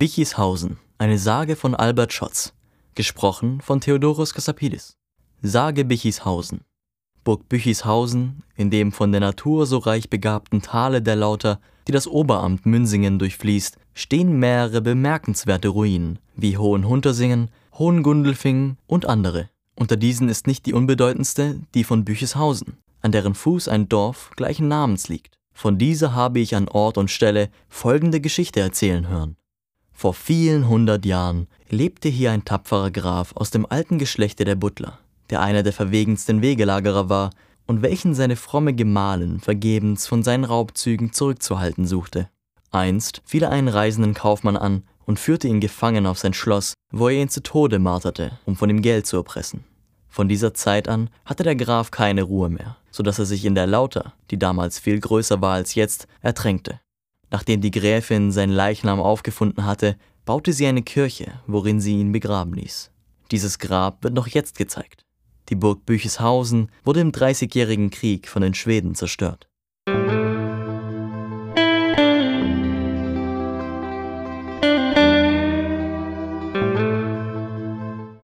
Bichishausen, eine Sage von Albert Schotz. Gesprochen von Theodorus Kassapidis. Sage Bichishausen. Burg Büchishausen, in dem von der Natur so reich begabten Tale der Lauter, die das Oberamt Münsingen durchfließt, stehen mehrere bemerkenswerte Ruinen, wie Hohenhuntersingen, Hohengundelfingen und andere. Unter diesen ist nicht die unbedeutendste die von Büchishausen, an deren Fuß ein Dorf gleichen Namens liegt. Von dieser habe ich an Ort und Stelle folgende Geschichte erzählen hören. Vor vielen hundert Jahren lebte hier ein tapferer Graf aus dem alten Geschlechte der Butler, der einer der verwegensten Wegelagerer war und welchen seine fromme Gemahlin vergebens von seinen Raubzügen zurückzuhalten suchte. Einst fiel er einen reisenden Kaufmann an und führte ihn gefangen auf sein Schloss, wo er ihn zu Tode marterte, um von ihm Geld zu erpressen. Von dieser Zeit an hatte der Graf keine Ruhe mehr, so dass er sich in der Lauter, die damals viel größer war als jetzt, ertränkte. Nachdem die Gräfin seinen Leichnam aufgefunden hatte, baute sie eine Kirche, worin sie ihn begraben ließ. Dieses Grab wird noch jetzt gezeigt. Die Burg Büchishausen wurde im Dreißigjährigen Krieg von den Schweden zerstört.